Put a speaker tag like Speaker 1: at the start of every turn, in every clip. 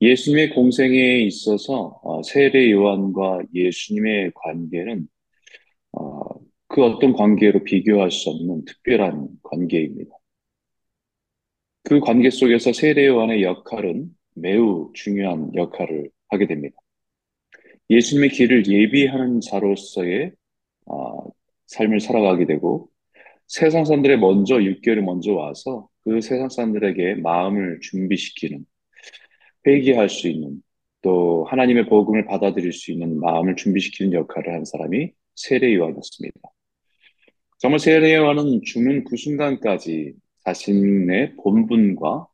Speaker 1: 예수님의 공생에 있어서 어, 세례 요한과 예수님의 관계는 어, 그 어떤 관계로 비교할 수 없는 특별한 관계입니다. 그 관계 속에서 세례 요한의 역할은 매우 중요한 역할을 하게 됩니다. 예수님의 길을 예비하는 자로서의 어, 삶을 살아가게 되고 세상 사람들의 먼저 6개월이 먼저 와서 그 세상 사람들에게 마음을 준비시키는 회개할 수 있는 또 하나님의 복음을 받아들일 수 있는 마음을 준비시키는 역할을 한 사람이 세례 요한이었습니다. 정말 세례 요한은 죽는 그 순간까지 자신의 본분과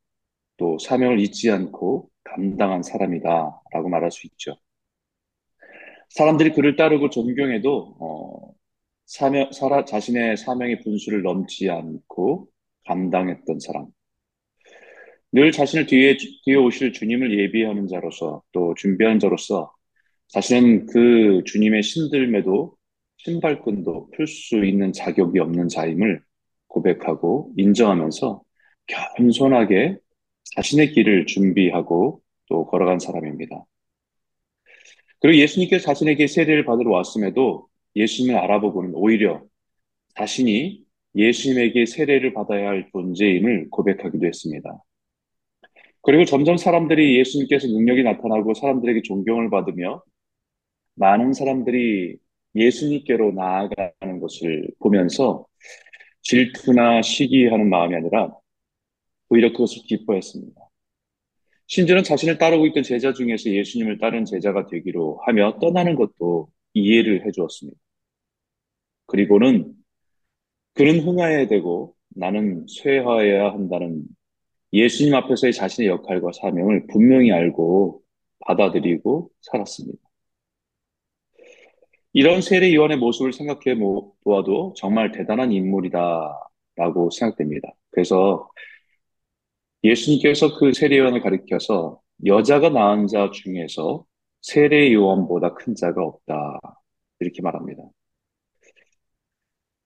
Speaker 1: 또 사명을 잊지 않고 감당한 사람이다라고 말할 수 있죠. 사람들이 그를 따르고 존경해도 어, 사명, 사라, 자신의 사명의 분수를 넘지 않고 감당했던 사람. 늘 자신을 뒤에, 뒤에 오실 주님을 예비하는 자로서 또 준비하는 자로서 자신은 그 주님의 신들매도 신발끈도 풀 수 있는 자격이 없는 자임을 고백하고 인정하면서 겸손하게 자신의 길을 준비하고 또 걸어간 사람입니다. 그리고 예수님께서 자신에게 세례를 받으러 왔음에도 예수님을 알아보고는 오히려 자신이 예수님에게 세례를 받아야 할 존재임을 고백하기도 했습니다. 그리고 점점 사람들이 예수님께서 능력이 나타나고 사람들에게 존경을 받으며 많은 사람들이 예수님께로 나아가는 것을 보면서 질투나 시기하는 마음이 아니라 오히려 그것을 기뻐했습니다. 심지어는 자신을 따르고 있던 제자 중에서 예수님을 따른 제자가 되기로 하며 떠나는 것도 이해를 해 주었습니다. 그리고는 그는 흥하여야 되고 나는 쇠하여야 한다는 예수님 앞에서의 자신의 역할과 사명을 분명히 알고 받아들이고 살았습니다. 이런 세례 요한의 모습을 생각해 보아도 정말 대단한 인물이다라고 생각됩니다. 그래서 예수님께서 그 세례 요한을 가리켜서 여자가 낳은 자 중에서 세례 요한보다 큰 자가 없다. 이렇게 말합니다.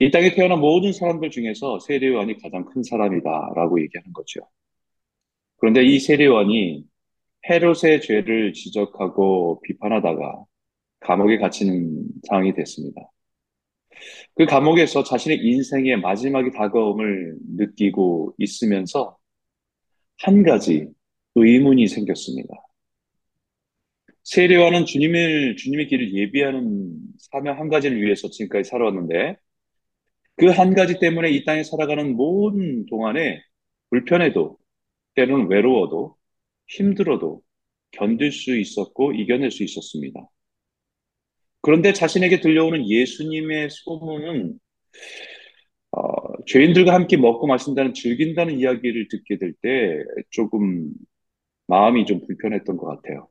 Speaker 1: 이 땅에 태어난 모든 사람들 중에서 세례 요한이 가장 큰 사람이다라고 얘기하는 거죠. 그런데 이 세례 요한이 헤롯의 죄를 지적하고 비판하다가 감옥에 갇히는 상황이 됐습니다. 그 감옥에서 자신의 인생의 마지막이 다가옴을 느끼고 있으면서 한 가지 의문이 생겼습니다. 세례와는 주님을, 주님의 길을 예비하는 사명 한 가지를 위해서 지금까지 살아왔는데, 그 한 가지 때문에 이 땅에 살아가는 모든 동안에 불편해도, 때로는 외로워도, 힘들어도 견딜 수 있었고 이겨낼 수 있었습니다. 그런데 자신에게 들려오는 예수님의 소문은 어, 죄인들과 함께 먹고 마신다는 즐긴다는 이야기를 듣게 될 때 조금 마음이 좀 불편했던 것 같아요.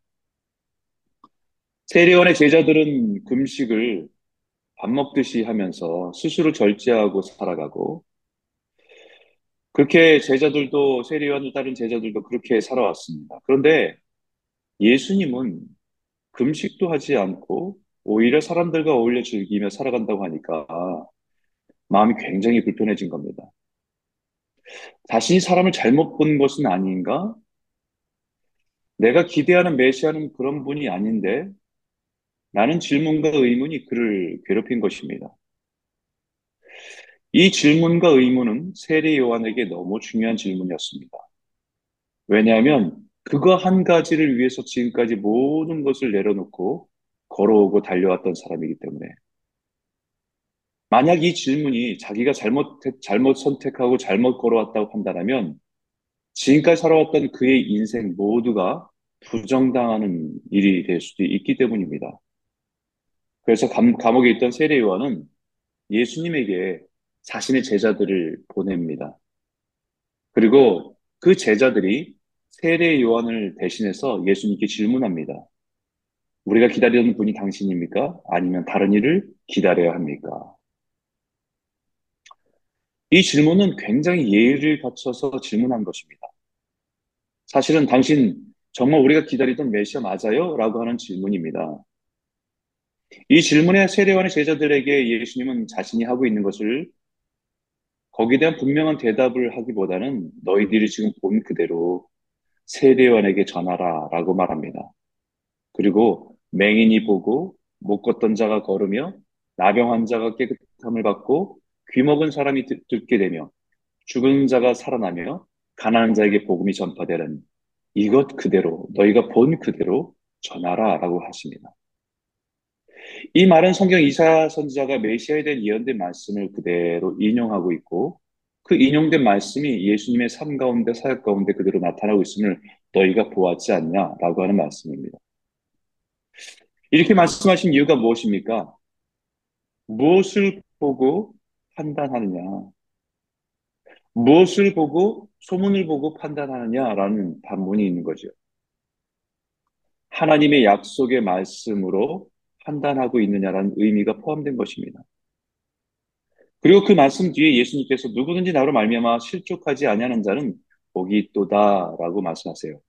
Speaker 1: 세례원의 제자들은 금식을 밥 먹듯이 하면서 스스로 절제하고 살아가고 그렇게 제자들도 세례원을 따른 제자들도 그렇게 살아왔습니다. 그런데 예수님은 금식도 하지 않고 오히려 사람들과 어울려 즐기며 살아간다고 하니까 마음이 굉장히 불편해진 겁니다. 자신이 사람을 잘못 본 것은 아닌가? 내가 기대하는 메시아는 그런 분이 아닌데 라는 질문과 의문이 그를 괴롭힌 것입니다. 이 질문과 의문은 세례 요한에게 너무 중요한 질문이었습니다. 왜냐하면 그거 한 가지를 위해서 지금까지 모든 것을 내려놓고 걸어오고 달려왔던 사람이기 때문에 만약 이 질문이 자기가 잘못, 잘못 선택하고 잘못 걸어왔다고 판단하면 지금까지 살아왔던 그의 인생 모두가 부정당하는 일이 될 수도 있기 때문입니다. 그래서 감, 감옥에 있던 세례 요한은 예수님에게 자신의 제자들을 보냅니다. 그리고 그 제자들이 세례 요한을 대신해서 예수님께 질문합니다. 우리가 기다리는 분이 당신입니까? 아니면 다른 일을 기다려야 합니까? 이 질문은 굉장히 예의를 갖춰서 질문한 것입니다. 사실은 당신 정말 우리가 기다리던 메시아 맞아요? 라고 하는 질문입니다. 이 질문에 세례원의 제자들에게 예수님은 자신이 하고 있는 것을 거기에 대한 분명한 대답을 하기보다는 너희들이 지금 본 그대로 세례원에게 전하라 라고 말합니다. 그리고 맹인이 보고 못 걷던 자가 걸으며 나병 환자가 깨끗함을 받고 귀먹은 사람이 듣게 되며 죽은 자가 살아나며 가난한 자에게 복음이 전파되는 이것 그대로 너희가 본 그대로 전하라 라고 하십니다. 이 말은 성경 이사 선지자가 메시아에 대한 예언된 말씀을 그대로 인용하고 있고 그 인용된 말씀이 예수님의 삶 가운데 사역 가운데 그대로 나타나고 있음을 너희가 보았지 않냐라고 하는 말씀입니다. 이렇게 말씀하신 이유가 무엇입니까? 무엇을 보고 판단하느냐? 무엇을 보고 소문을 보고 판단하느냐라는 반문이 있는 거죠. 하나님의 약속의 말씀으로 판단하고 있느냐라는 의미가 포함된 것입니다. 그리고 그 말씀 뒤에 예수님께서 누구든지 나로 말미암아 실족하지 아니하는 자는 복이 있도다라고 말씀하세요.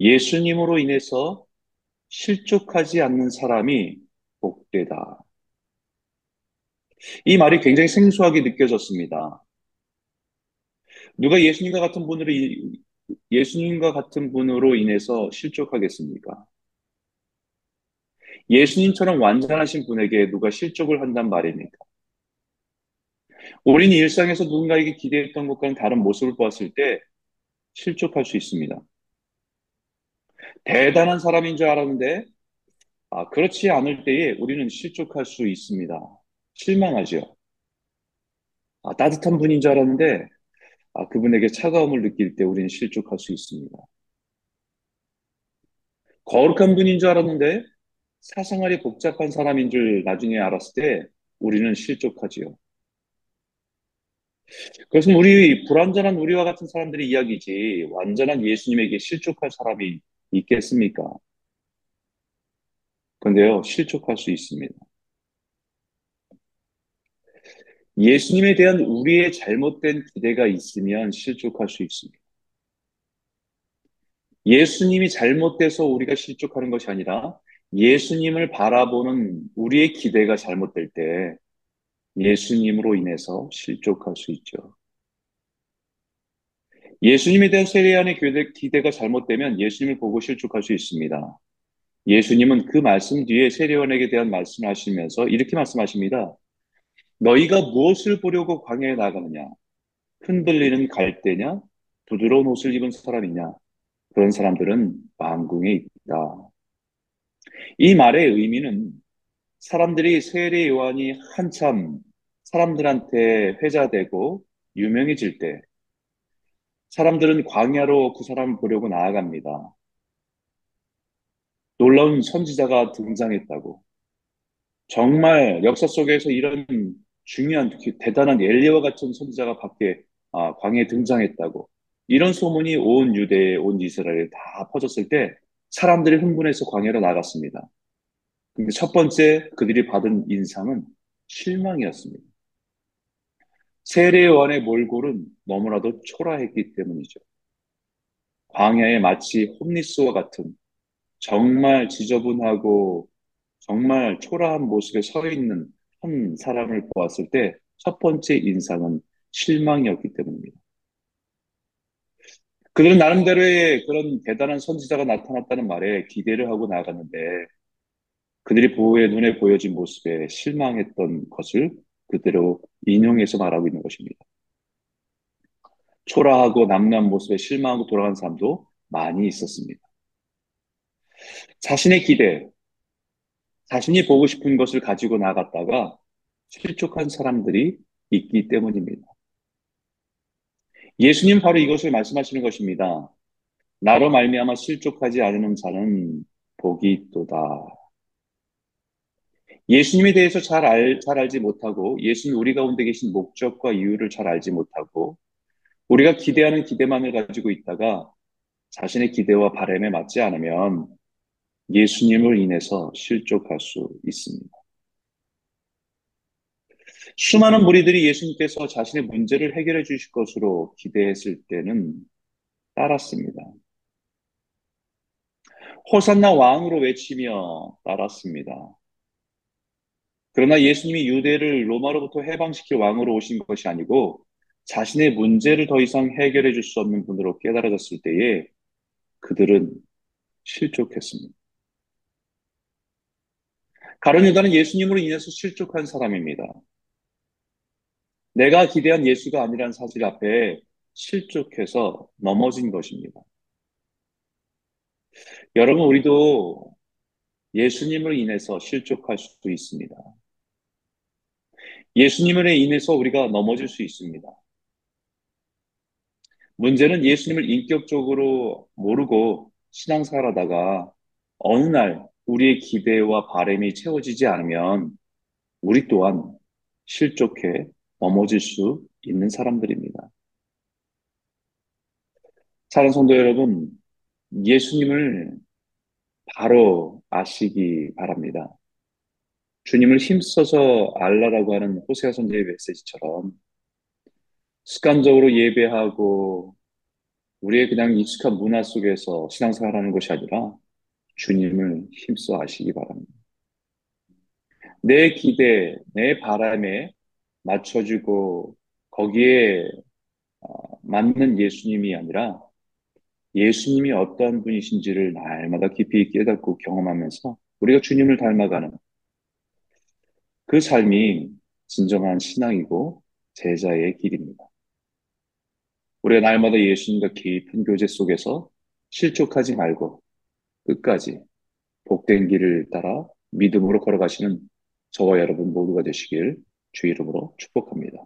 Speaker 1: 예수님으로 인해서 실족하지 않는 사람이 복되다. 이 말이 굉장히 생소하게 느껴졌습니다. 누가 예수님과 같은 분으로 예수님과 같은 분으로 인해서 실족하겠습니까? 예수님처럼 완전하신 분에게 누가 실족을 한단 말입니까? 우리는 일상에서 누군가에게 기대했던 것과는 다른 모습을 보았을 때 실족할 수 있습니다. 대단한 사람인 줄 알았는데, 아, 그렇지 않을 때에 우리는 실족할 수 있습니다. 실망하죠. 아, 따뜻한 분인 줄 알았는데, 아, 그분에게 차가움을 느낄 때 우리는 실족할 수 있습니다. 거룩한 분인 줄 알았는데, 사생활이 복잡한 사람인 줄 나중에 알았을 때 우리는 실족하지요. 그것은 우리 불완전한 우리와 같은 사람들의 이야기지 완전한 예수님에게 실족할 사람이 있겠습니까? 근데요, 실족할 수 있습니다. 예수님에 대한 우리의 잘못된 기대가 있으면 실족할 수 있습니다. 예수님이 잘못돼서 우리가 실족하는 것이 아니라 예수님을 바라보는 우리의 기대가 잘못될 때 예수님으로 인해서 실족할 수 있죠. 예수님에 대한 세례안의 기대가 잘못되면 예수님을 보고 실족할 수 있습니다. 예수님은 그 말씀 뒤에 세례원에게 대한 말씀을 하시면서 이렇게 말씀하십니다. 너희가 무엇을 보려고 광야에 나가느냐? 흔들리는 갈대냐? 부드러운 옷을 입은 사람이냐? 그런 사람들은 왕궁에 있다. 이 말의 의미는 사람들이 세례 요한이 한참 사람들한테 회자되고 유명해질 때 사람들은 광야로 그 사람을 보려고 나아갑니다. 놀라운 선지자가 등장했다고. 정말 역사 속에서 이런 중요한 대단한 엘리와 같은 선지자가 밖에 아, 광야에 등장했다고. 이런 소문이 온 유대에 온 이스라엘에 다 퍼졌을 때 사람들이 흥분해서 광야로 나갔습니다. 근데 첫 번째 그들이 받은 인상은 실망이었습니다. 세례원의 몰골은 너무나도 초라했기 때문이죠. 광야에 마치 홈리스와 같은 정말 지저분하고 정말 초라한 모습에 서 있는 한 사람을 보았을 때 첫 번째 인상은 실망이었기 때문입니다. 그들은 나름대로의 그런 대단한 선지자가 나타났다는 말에 기대를 하고 나갔는데 그들이 보호의 눈에 보여진 모습에 실망했던 것을 그대로 인용해서 말하고 있는 것입니다. 초라하고 남남 모습에 실망하고 돌아간 사람도 많이 있었습니다. 자신의 기대, 자신이 보고 싶은 것을 가지고 나갔다가 실족한 사람들이 있기 때문입니다. 예수님 바로 이것을 말씀하시는 것입니다. 나로 말미암아 실족하지 않는 자는 복이 있도다. 예수님에 대해서 잘, 알, 잘 알지 못하고 예수님 우리 가운데 계신 목적과 이유를 잘 알지 못하고 우리가 기대하는 기대만을 가지고 있다가 자신의 기대와 바램에 맞지 않으면 예수님을 인해서 실족할 수 있습니다. 수많은 무리들이 예수님께서 자신의 문제를 해결해 주실 것으로 기대했을 때는 따랐습니다. 호산나 왕으로 외치며 따랐습니다. 그러나 예수님이 유대를 로마로부터 해방시킬 왕으로 오신 것이 아니고 자신의 문제를 더 이상 해결해 줄 수 없는 분으로 깨달아졌을 때에 그들은 실족했습니다. 가룟 유다는 예수님으로 인해서 실족한 사람입니다. 내가 기대한 예수가 아니란 사실 앞에 실족해서 넘어진 것입니다. 여러분, 우리도 예수님을 인해서 실족할 수도 있습니다. 예수님을 인해서 우리가 넘어질 수 있습니다. 문제는 예수님을 인격적으로 모르고 신앙생활하다가 어느 날 우리의 기대와 바램이 채워지지 않으면 우리 또한 실족해 넘어질 수 있는 사람들입니다. 사랑하는 성도 여러분, 예수님을 바로 아시기 바랍니다. 주님을 힘써서 알라라고 하는 호세아 선제의 메시지처럼 습관적으로 예배하고 우리의 그냥 익숙한 문화 속에서 신앙생활하는 것이 아니라 주님을 힘써 아시기 바랍니다. 내 기대, 내 바람에 맞춰주고 거기에 어, 맞는 예수님이 아니라 예수님이 어떠한 분이신지를 날마다 깊이 깨닫고 경험하면서 우리가 주님을 닮아가는 그 삶이 진정한 신앙이고 제자의 길입니다. 우리가 날마다 예수님과 깊은 교제 속에서 실족하지 말고 끝까지 복된 길을 따라 믿음으로 걸어가시는 저와 여러분 모두가 되시길 주 이름으로 축복합니다.